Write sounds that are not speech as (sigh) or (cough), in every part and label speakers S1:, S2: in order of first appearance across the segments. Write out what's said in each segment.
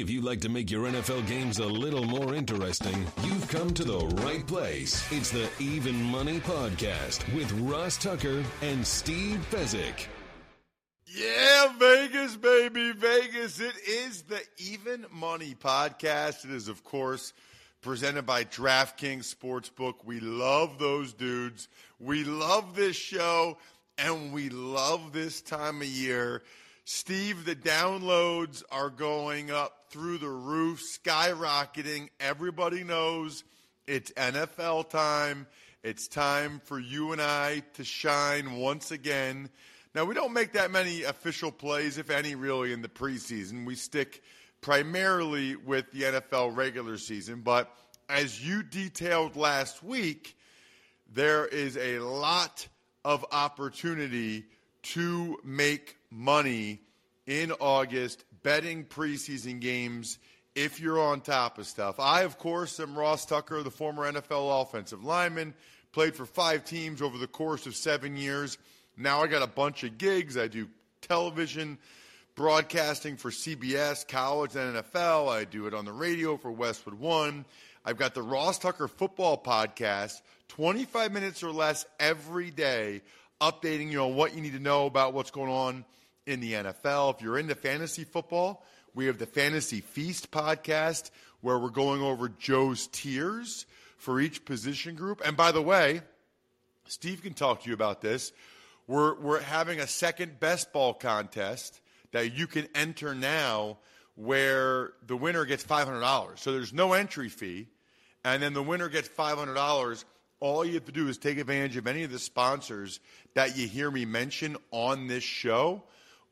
S1: If you'd like to make your NFL games a little more interesting, you've come to the right place. It's the Even Money Podcast with Ross Tucker and Steve Fezzik.
S2: Yeah, Vegas, baby, Vegas. It is the Even Money Podcast. It is, of course, presented by DraftKings Sportsbook. We love those dudes. We love this show, and we love this time of year. Steve, the downloads are going up through the roof, skyrocketing. Everybody knows it's NFL time. It's time for you and I to shine once again. Now, we don't make that many official plays, if any, really, in the preseason. We stick primarily with the NFL regular season. But as you detailed last week, there is a lot of opportunity to make money in August betting preseason games if you're on top of stuff. I, of course, am Ross Tucker, the former NFL offensive lineman, played for five teams over the course of seven years. Now I got a bunch of gigs. I do television broadcasting for CBS, college, and NFL. I do it on the radio for Westwood One. I've got the Ross Tucker Football Podcast, 25 minutes or less every day, updating you on what you need to know about what's going on in the NFL. If you're into fantasy football, we have the Fantasy Feast podcast where we're going over Joe's tiers for each position group. And by the way, Steve can talk to you about this. We're, we're having a second best ball contest that you can enter now where the winner gets $500. So there's no entry fee, and then the winner gets $500. All you have to do is take advantage of any of the sponsors that you hear me mention on this show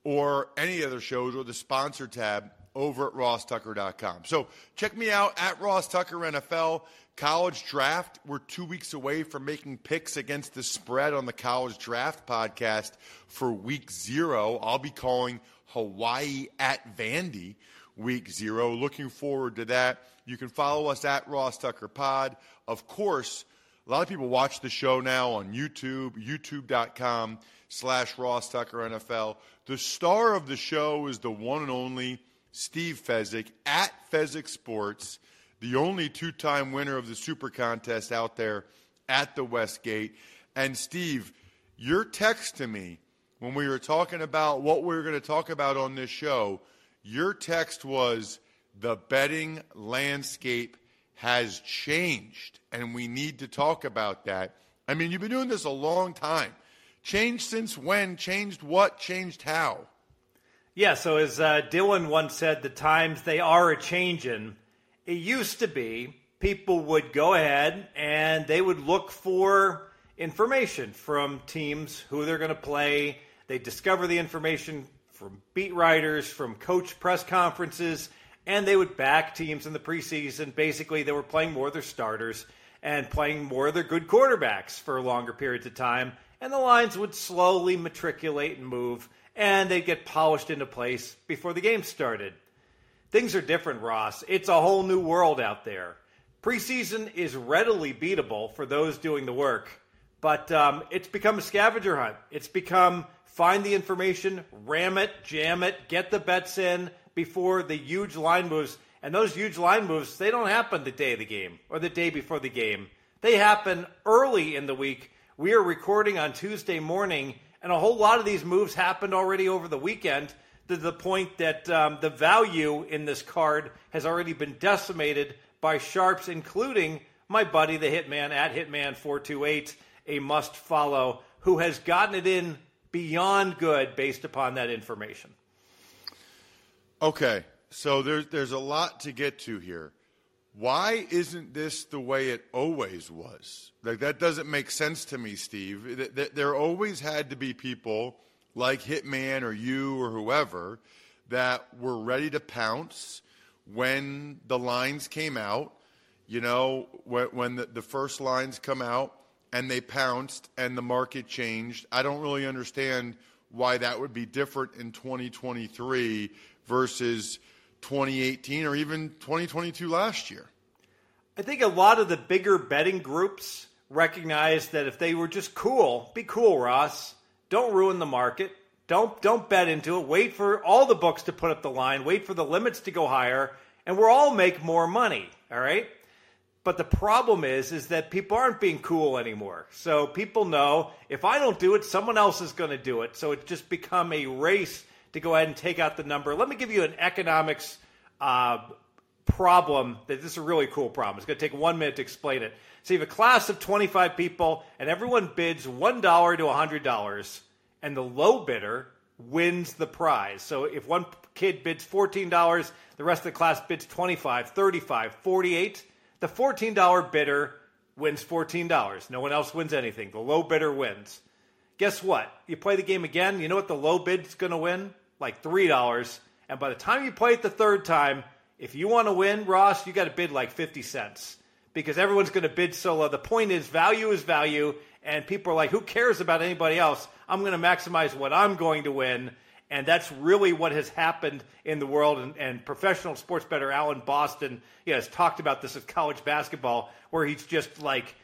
S2: or any other shows or the sponsor tab over at rosstucker.com. So check me out at Ross Tucker NFL. College draft. We're two weeks away from making picks against the spread on the college draft podcast for week zero. I'll be calling Hawaii at Vandy week zero. Looking forward to that. You can follow us at Ross Tucker Pod. Of course, a lot of people watch the show now on YouTube, youtube.com slash Ross Tucker NFL. The star of the show is the one and only Steve Fezzik at Fezzik Sports, the only two time winner of the Super Contest out there at the Westgate. And Steve, your text to me when we were talking about what we were going to talk about on this show, your text was the betting landscape has changed, and we need to talk about that. I mean, you've been doing this a long time. Changed since when? Changed what? Changed how?
S3: Yeah, so as uh, Dylan once said, the times they are a changing. It used to be people would go ahead and they would look for information from teams, who they're going to play. They discover the information from beat writers, from coach press conferences, and they would back teams in the preseason. Basically, they were playing more of their starters and playing more of their good quarterbacks for longer periods of time and the lines would slowly matriculate and move, and they'd get polished into place before the game started. Things are different, Ross. It's a whole new world out there. Preseason is readily beatable for those doing the work, But um, it's become a scavenger hunt. It's become find the information, ram it, jam it, get the bets in before the huge line moves. And those huge line moves, they don't happen the day of the game or the day before the game. They happen early in the week. We are recording on Tuesday morning, and a whole lot of these moves happened already over the weekend to the point that um, the value in this card has already been decimated by sharps, including my buddy, the Hitman at Hitman428, a must follow, who has gotten it in beyond good based upon that information.
S2: Okay, so there's there's a lot to get to here. Why isn't this the way it always was? Like that doesn't make sense to me, Steve. There always had to be people like Hitman or you or whoever that were ready to pounce when the lines came out. You know, when, the first lines come out and they pounced and the market changed. I don't really understand why that would be different in 2023 versus 2018 or even 2022 last year.
S3: I think a lot of the bigger betting groups recognize that if they were just cool, be cool, Ross. Don't ruin the market. Don't don't bet into it. Wait for all the books to put up the line. Wait for the limits to go higher, and we'll all make more money. All right. But the problem is, is that people aren't being cool anymore. So people know if I don't do it, someone else is going to do it. So it's just become a race to go ahead and take out the number. Let me give you an economics uh, problem. That this is a really cool problem. It's going to take one minute to explain it. So you have a class of 25 people, and everyone bids one dollar to hundred dollars, and the low bidder wins the prize. So if one kid bids $14, the rest of the class bids 25, 35, 48 the $14 bidder wins $14. No one else wins anything. The low bidder wins. Guess what? You play the game again, you know what the low bid's going to win? Like $3. And by the time you play it the third time, if you want to win, Ross, you got to bid like 50 cents because everyone's going to bid so low. The point is, value is value, and people are like, who cares about anybody else? I'm going to maximize what I'm going to win. And that's really what has happened in the world. And, and professional sports bettor Alan Boston he has talked about this with college basketball, where he's just like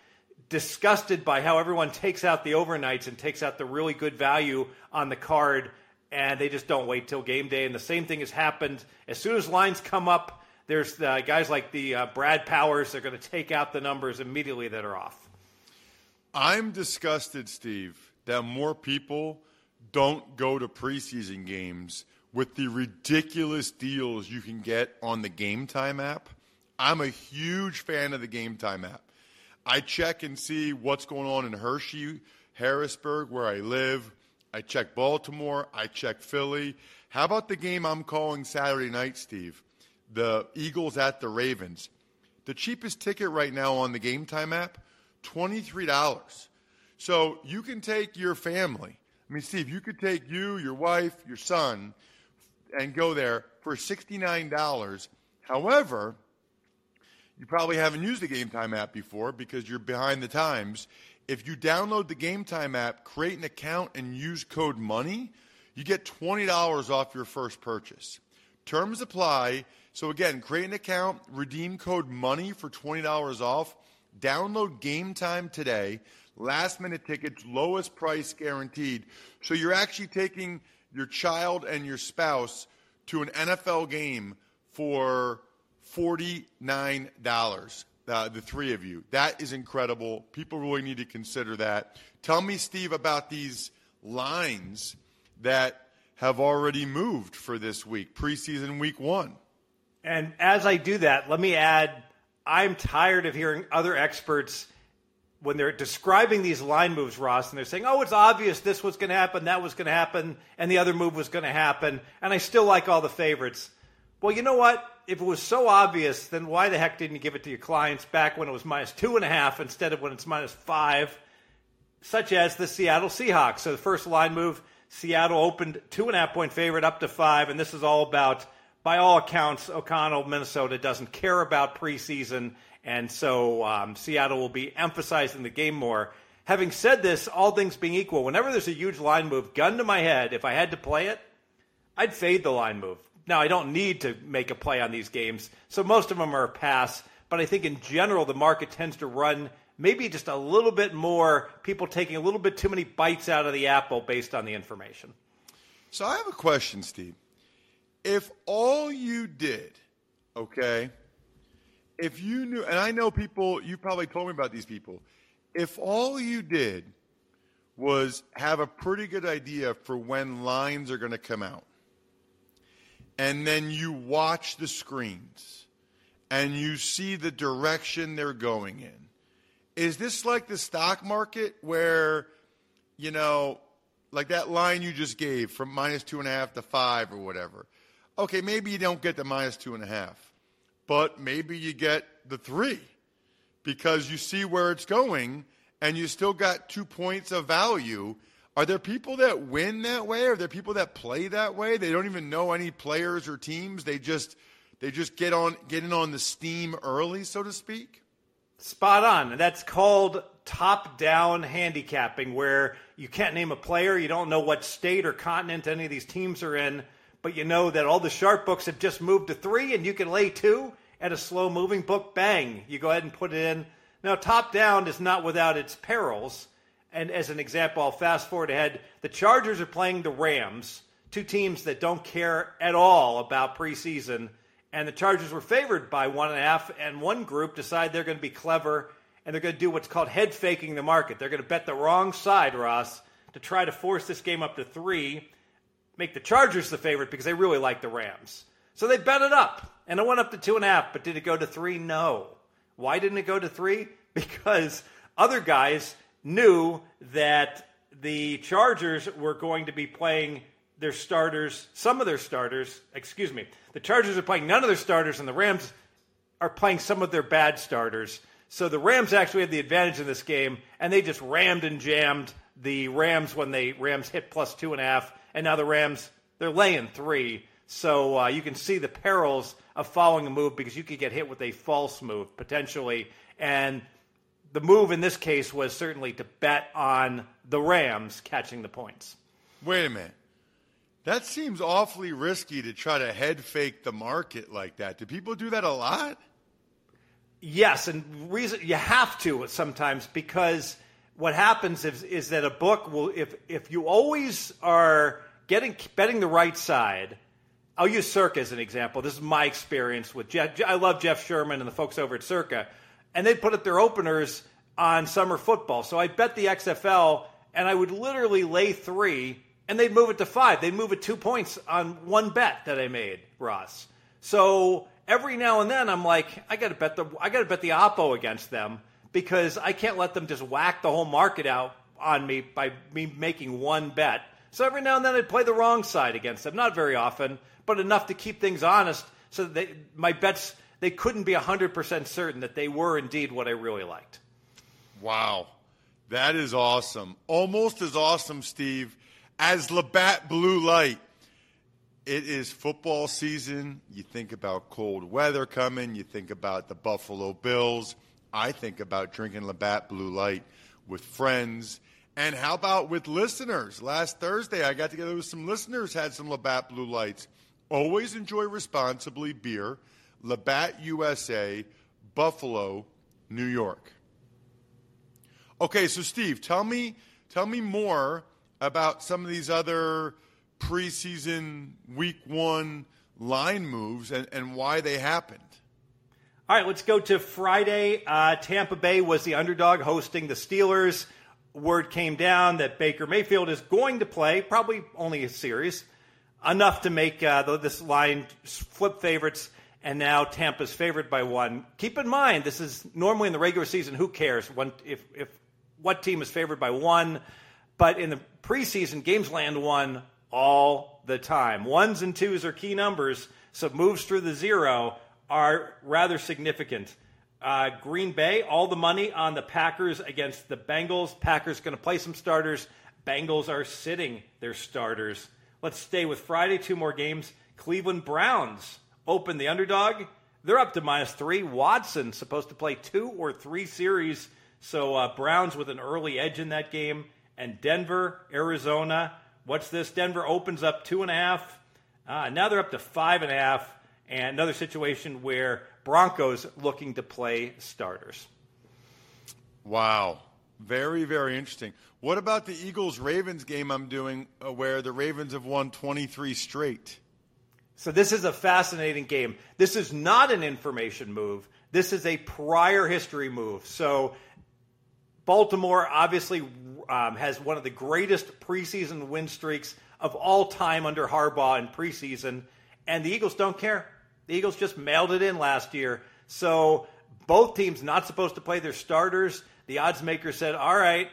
S3: disgusted by how everyone takes out the overnights and takes out the really good value on the card. And they just don't wait till game day. And the same thing has happened as soon as lines come up. There's uh, guys like the uh, Brad Powers. They're going to take out the numbers immediately that are off.
S2: I'm disgusted, Steve, that more people don't go to preseason games with the ridiculous deals you can get on the Game Time app. I'm a huge fan of the Game Time app. I check and see what's going on in Hershey, Harrisburg, where I live. I check Baltimore. I check Philly. How about the game I'm calling Saturday night, Steve? The Eagles at the Ravens. The cheapest ticket right now on the Game Time app, $23. So you can take your family I mean, Steve, you could take you, your wife, your son, and go there for $69. However, you probably haven't used the Game Time app before because you're behind the times. If you download the Game Time app, create an account, and use code MONEY, you get $20 off your first purchase. Terms apply. So, again, create an account, redeem code MONEY for $20 off. Download Game Time today last minute tickets, lowest price guaranteed. So you're actually taking your child and your spouse to an NFL game for $49. Uh, the three of you. That is incredible. People really need to consider that. Tell me, Steve, about these lines that have already moved for this week, preseason week one.
S3: And as I do that, let me add I'm tired of hearing other experts when they're describing these line moves, Ross, and they're saying, oh, it's obvious this was going to happen, that was going to happen, and the other move was going to happen, and I still like all the favorites. Well, you know what? If it was so obvious, then why the heck didn't you give it to your clients back when it was minus two and a half instead of when it's minus five, such as the Seattle Seahawks? So the first line move, Seattle opened two and a half point favorite up to five, and this is all about, by all accounts, O'Connell, Minnesota doesn't care about preseason and so um, Seattle will be emphasizing the game more. Having said this, all things being equal, whenever there's a huge line move, gun to my head, if I had to play it, I'd fade the line move. Now, I don't need to make a play on these games, so most of them are a pass. But I think in general, the market tends to run maybe just a little bit more people taking a little bit too many bites out of the apple based on the information.
S2: So I have a question, Steve. If all you did, okay, if you knew, and I know people, you probably told me about these people, if all you did was have a pretty good idea for when lines are going to come out, and then you watch the screens and you see the direction they're going in, is this like the stock market where, you know, like that line you just gave from minus two and a half to five or whatever? Okay, maybe you don't get the minus two and a half, but maybe you get the three because you see where it's going and you still got two points of value. Are there people that win that way? Are there people that play that way? They don't even know any players or teams. They just they just get on get in on the steam early, so to speak.
S3: Spot on. That's called top down handicapping, where you can't name a player, you don't know what state or continent any of these teams are in, but you know that all the sharp books have just moved to three and you can lay two at a slow moving book. Bang, you go ahead and put it in. Now, top down is not without its perils. And as an example, I'll fast forward ahead. The Chargers are playing the Rams, two teams that don't care at all about preseason and the Chargers were favored by one and a half, and one group decided they're going to be clever and they're going to do what's called head faking the market. They're going to bet the wrong side, Ross, to try to force this game up to three, make the Chargers the favorite because they really like the Rams. So they bet it up, and it went up to two and a half, but did it go to three? No. Why didn't it go to three? (laughs) Because other guys knew that the Chargers were going to be playing their starters, some of their starters, excuse me, the Chargers are playing none of their starters, and the Rams are playing some of their bad starters. So the Rams actually had the advantage in this game, and they just rammed and jammed the Rams when they Rams hit plus two and a half, and now the Rams they're laying three. So uh, you can see the perils of following a move because you could get hit with a false move potentially, and the move in this case was certainly to bet on the Rams catching the points.
S2: Wait a minute. That seems awfully risky to try to head fake the market like that. Do people do that a lot?
S3: Yes, and reason you have to sometimes because what happens is is that a book will if if you always are getting betting the right side. I'll use Circa as an example. This is my experience with Jeff. I love Jeff Sherman and the folks over at Circa, and they put up their openers on summer football. So I bet the XFL, and I would literally lay three and they'd move it to five. They'd move it two points on one bet that I made, Ross. So every now and then, I'm like, I got to bet the I got to bet the oppo against them because I can't let them just whack the whole market out on me by me making one bet. So every now and then, I'd play the wrong side against them. Not very often, but enough to keep things honest. So that they, my bets they couldn't be 100% certain that they were indeed what I really liked.
S2: Wow. That is awesome. Almost as awesome, Steve, as Labatt Blue Light. It is football season. You think about cold weather coming. You think about the Buffalo Bills. I think about drinking Labatt Blue Light with friends. And how about with listeners? Last Thursday, I got together with some listeners, had some Labatt Blue Lights. Always enjoy responsibly beer. Labatt USA, Buffalo, New York. Okay, so Steve, tell me, tell me more about some of these other preseason week one line moves and, and why they happened.
S3: All right, let's go to Friday. Uh, Tampa Bay was the underdog hosting the Steelers. Word came down that Baker Mayfield is going to play, probably only a series, enough to make uh, this line flip favorites, and now Tampa's favored by one. Keep in mind, this is normally in the regular season. Who cares when, if, if what team is favored by one? But in the preseason, games land one all the time. Ones and twos are key numbers, so moves through the zero are rather significant. Uh, Green Bay, all the money on the Packers against the Bengals. Packers going to play some starters. Bengals are sitting their starters. Let's stay with Friday. Two more games. Cleveland Browns open the underdog. They're up to minus three. Watson supposed to play two or three series. So uh, Browns with an early edge in that game and Denver, Arizona. What's this? Denver opens up two and a half. Uh, now they're up to five and a half. And another situation where Broncos looking to play starters.
S2: Wow. Very, very interesting. What about the Eagles Ravens game I'm doing uh, where the Ravens have won 23 straight?
S3: So this is a fascinating game. This is not an information move. This is a prior history move. So Baltimore obviously um, has one of the greatest preseason win streaks of all time under Harbaugh in preseason, and the Eagles don't care. The Eagles just mailed it in last year. So both teams not supposed to play their starters. The odds maker said, "All right,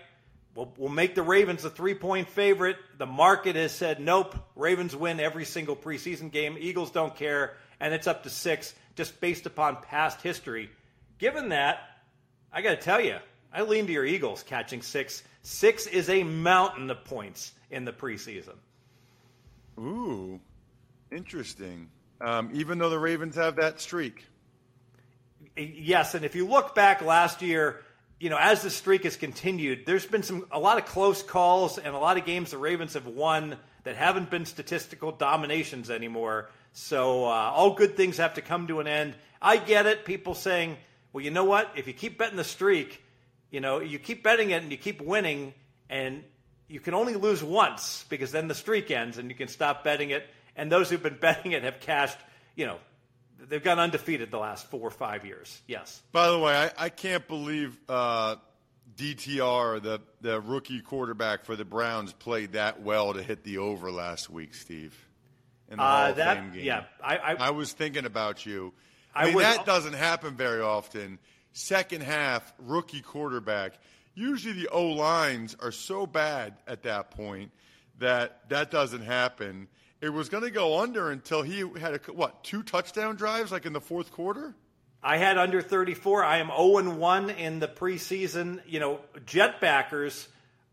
S3: we'll, we'll make the Ravens a three-point favorite." The market has said, "Nope, Ravens win every single preseason game. Eagles don't care, and it's up to six, just based upon past history." Given that, I got to tell you, I lean to your Eagles catching six. Six is a mountain of points in the preseason.
S2: Ooh, interesting. Um, even though the Ravens have that streak.
S3: Yes, and if you look back last year, you know, as the streak has continued, there's been some a lot of close calls and a lot of games the Ravens have won that haven't been statistical dominations anymore. So uh, all good things have to come to an end. I get it. People saying, well, you know what? If you keep betting the streak, you know, you keep betting it and you keep winning, and you can only lose once because then the streak ends and you can stop betting it. And those who've been (laughs) betting it have cashed, you know, they've gone undefeated the last four or five years. Yes.
S2: By the way, I, I can't believe uh, DTR, the, the rookie quarterback for the Browns, played that well to hit the over last week, Steve. In the
S3: Uh,
S2: Hall of
S3: that-
S2: Fame game.
S3: yeah, I- I-
S2: was thinking about you.
S3: I
S2: I mean,
S3: was-
S2: that doesn't happen very often. Second half, rookie quarterback. Usually the O lines are so bad at that point that that doesn't happen. It was going to go under until he had a what two touchdown drives like in the fourth quarter.
S3: I had under 34. I am 0 1 in the preseason. You know, Jet backers,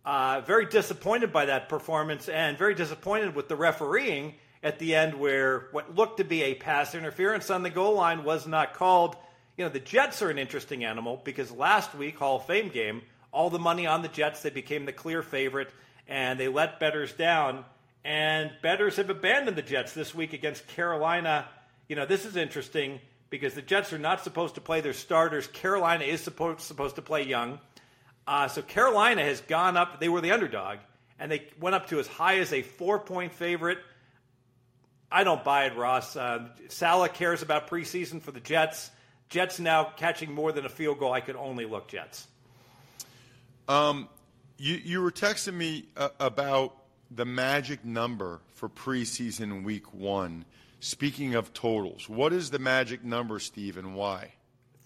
S3: uh, very disappointed by that performance and very disappointed with the refereeing at the end, where what looked to be a pass interference on the goal line was not called. You know, the Jets are an interesting animal because last week, Hall of Fame game, all the money on the Jets, they became the clear favorite and they let betters down. And betters have abandoned the Jets this week against Carolina. You know, this is interesting because the Jets are not supposed to play their starters. Carolina is supposed supposed to play young. Uh, so Carolina has gone up. They were the underdog, and they went up to as high as a four point favorite. I don't buy it, Ross. Uh, Saleh cares about preseason for the Jets. Jets now catching more than a field goal. I could only look Jets.
S2: Um, you you were texting me uh, about the magic number for preseason week one. Speaking of totals, what is the magic number, Steve, and why?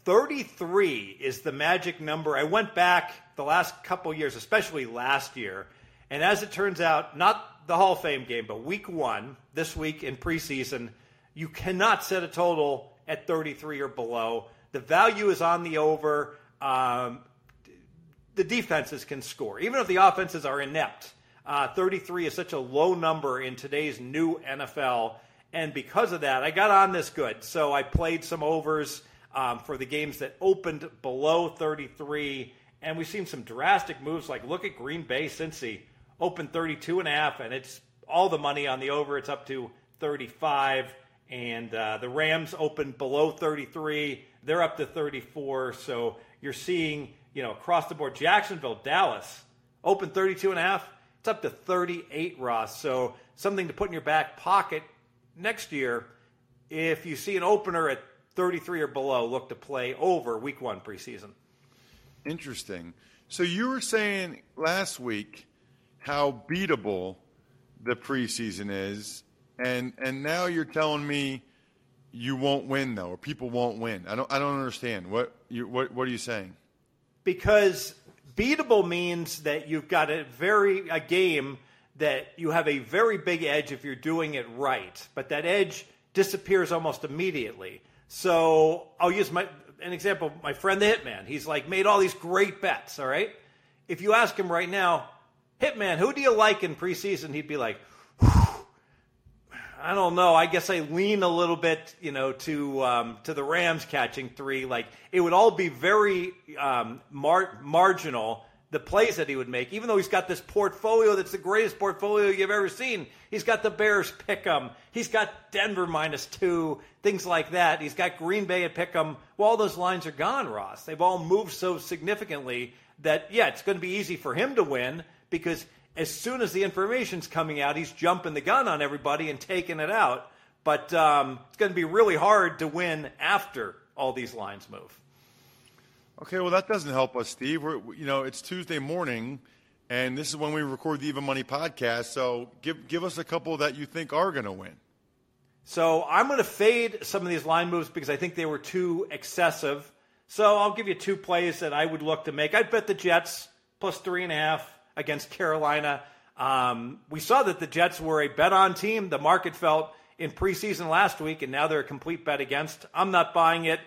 S3: 33 is the magic number. I went back the last couple years, especially last year, and as it turns out, not the Hall of Fame game, but week one, this week in preseason, you cannot set a total at 33 or below. The value is on the over. Um, the defenses can score, even if the offenses are inept. Uh, 33 is such a low number in today's new NFL. And because of that, I got on this good. So I played some overs um, for the games that opened below 33. And we've seen some drastic moves. Like look at Green Bay Cincy, opened 32 and a half, and it's all the money on the over. It's up to 35. And uh, the Rams opened below 33. They're up to 34. So you're seeing, you know, across the board, Jacksonville, Dallas, open 32 and a half. It's up to 38, Ross. So something to put in your back pocket next year. If you see an opener at 33 or below, look to play over week one preseason.
S2: Interesting. So you were saying last week how beatable the preseason is, and and now you're telling me you won't win though, or people won't win. I don't I don't understand. What you what what are you saying?
S3: because beatable means that you've got a very a game that you have a very big edge if you're doing it right, but that edge disappears almost immediately. So I'll use my an example. My friend the Hitman, he's like made all these great bets. All right, if you ask him right now, Hitman, who do you like in preseason? He'd be like. I don't know. I guess I lean a little bit, you know, to um, to the Rams catching three. Like it would all be very um, mar- marginal, the plays that he would make, even though he's got this portfolio that's the greatest portfolio you've ever seen. He's got the Bears pick 'em. He's got Denver minus two, things like that. He's got Green Bay at pick 'em. Well, all those lines are gone, Ross. They've all moved so significantly that, yeah, it's going to be easy for him to win because as soon as the information's coming out, he's jumping the gun on everybody and taking it out. But um, it's going to be really hard to win after all these lines move.
S2: Okay, well that doesn't help us, Steve. We're, you know, it's Tuesday morning, and this is when we record the Even Money podcast. So give give us a couple that you think are going to win.
S3: So I'm going to fade some of these line moves because I think they were too excessive. So I'll give you two plays that I would look to make. I'd bet the Jets plus three and a half against Carolina. Um, we saw that the Jets were a bet on team. The market felt in preseason last week, and now they're a complete bet against. I'm not buying it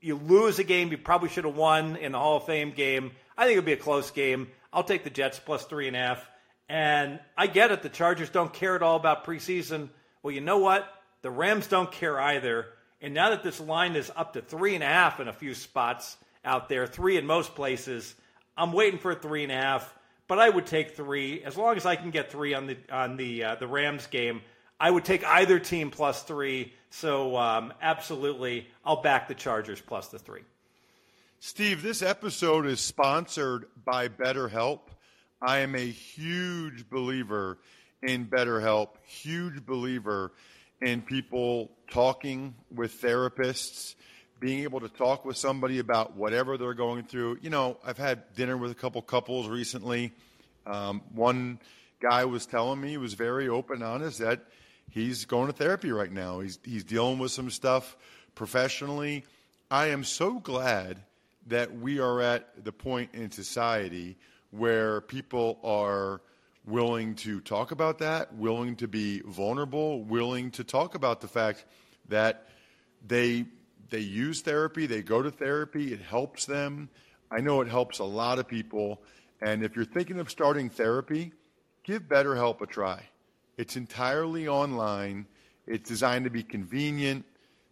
S3: you lose a game you probably should have won in the Hall of Fame game. I think it'll be a close game. I'll take the Jets plus three and a half. And I get it. The Chargers don't care at all about preseason. Well, you know what? The Rams don't care either. And now that this line is up to three and a half in a few spots out there, three in most places, I'm waiting for three and a half. But I would take three as long as I can get three on the on the uh, the Rams game. I would take either team plus three. So um, absolutely, I'll back the Chargers plus the three.
S2: Steve, this episode is sponsored by BetterHelp. I am a huge believer in BetterHelp, huge believer in people talking with therapists, being able to talk with somebody about whatever they're going through. You know, I've had dinner with a couple couples recently. Um, one guy was telling me, he was very open, honest, that he's going to therapy right now. He's he's dealing with some stuff professionally. I am so glad that we are at the point in society where people are willing to talk about that, willing to be vulnerable, willing to talk about the fact that they they use therapy, they go to therapy, it helps them. I know it helps a lot of people. And if you're thinking of starting therapy, give BetterHelp a try. It's entirely online. It's designed to be convenient,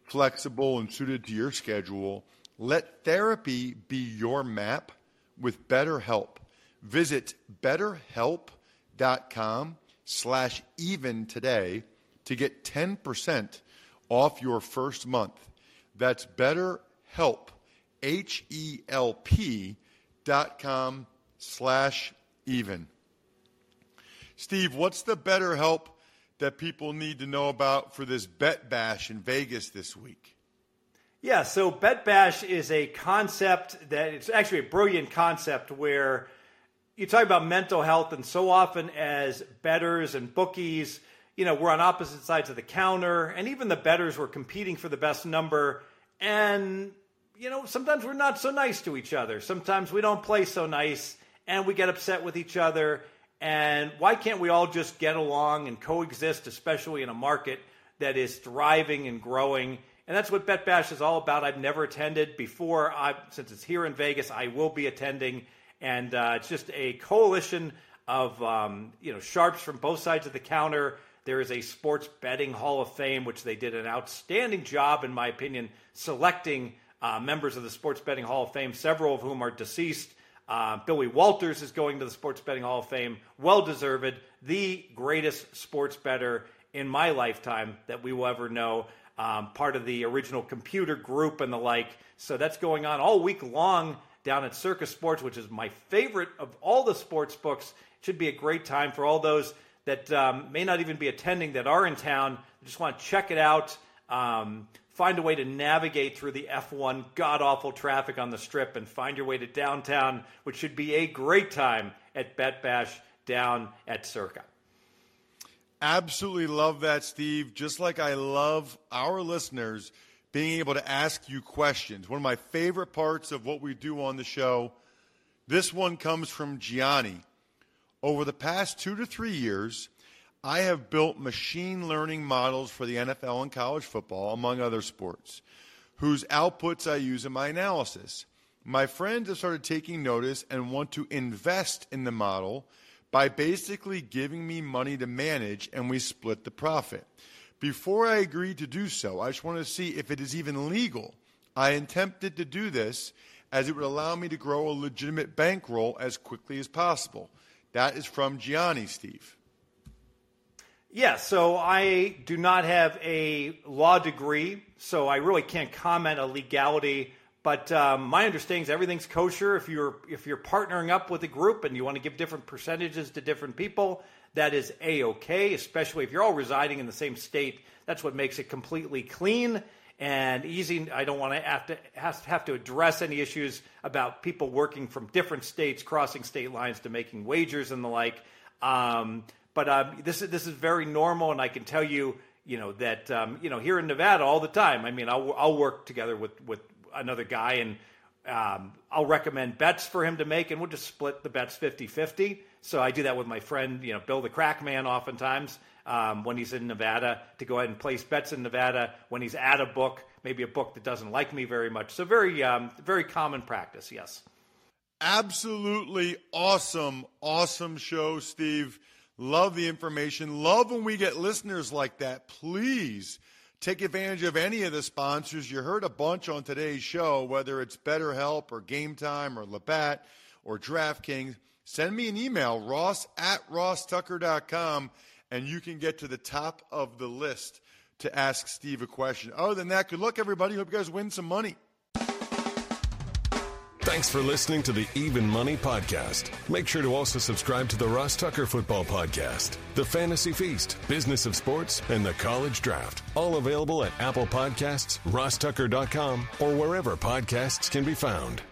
S2: flexible, and suited to your schedule. Let therapy be your map with BetterHelp. Visit betterhelp.com slash even today to get 10% off your first month. That's betterhelp, H-E-L-P dot com slash even. Steve, what's the BetterHelp that people need to know about for this bet bash in Vegas this week?
S3: Yeah, so bet bash is a concept that it's actually a brilliant concept where you talk about mental health, and so often as betters and bookies, you know, we're on opposite sides of the counter, and even the betters were competing for the best number. And, you know, sometimes we're not so nice to each other. Sometimes we don't play so nice, and we get upset with each other. And why can't we all just get along and coexist, especially in a market that is thriving and growing? And that's what Bet Bash is all about. I've never attended before. I, since it's here in Vegas, I will be attending. And uh, it's just a coalition of um, you know sharps from both sides of the counter. There is a sports betting Hall of Fame, which they did an outstanding job, in my opinion, selecting uh, members of the Sports Betting Hall of Fame, several of whom are deceased. Uh, Billy Walters is going to the Sports Betting Hall of Fame. Well deserved. The greatest sports better in my lifetime that we will ever know. Um, part of the original computer group and the like. So that's going on all week long down at Circa Sports, which is my favorite of all the sports books. Should be a great time for all those that um, may not even be attending that are in town. Just want to check it out. Um, find a way to navigate through the F1 god awful traffic on the strip and find your way to downtown, which should be a great time at Bet Bash down at Circa.
S2: Absolutely love that, Steve. Just like I love our listeners being able to ask you questions. One of my favorite parts of what we do on the show. This one comes from Gianni. Over the past two to three years, I have built machine learning models for the NFL and college football, among other sports, whose outputs I use in my analysis. My friends have started taking notice and want to invest in the model by basically giving me money to manage, and we split the profit. Before I agreed to do so, I just want to see if it is even legal. I attempted to do this as it would allow me to grow a legitimate bankroll as quickly as possible. That is from Gianni, Steve.
S3: Yeah, so I do not have a law degree, so I really can't comment on legality. But um, my understanding is everything's kosher. If you're if you're partnering up with a group and you want to give different percentages to different people, that is a okay. Especially if you're all residing in the same state, that's what makes it completely clean and easy. I don't want to have to have to address any issues about people working from different states, crossing state lines to making wagers and the like. Um, but um, this is this is very normal, and I can tell you, you know, that um, you know here in Nevada all the time. I mean, I'll I'll work together with with another guy and. Um, I'll recommend bets for him to make, and we'll just split the bets 50 50. So I do that with my friend, you know, Bill the Crack Man, oftentimes um, when he's in Nevada, to go ahead and place bets in Nevada when he's at a book, maybe a book that doesn't like me very much. So very, um, very common practice. Yes.
S2: Absolutely awesome, awesome show, Steve. Love the information. Love when we get listeners like that. Please take advantage of any of the sponsors. You heard a bunch on today's show, whether it's BetterHelp or Game Time or Labatt or DraftKings. Send me an email, ross at rosstucker.com, and you can get to the top of the list to ask Steve a question. Other than that, good luck, everybody. Hope you guys win some money.
S1: Thanks for listening to the Even Money Podcast. Make sure to also subscribe to the Ross Tucker Football Podcast, The Fantasy Feast, Business of Sports, and The College Draft. All available at Apple Podcasts, rosstucker.com, or wherever podcasts can be found.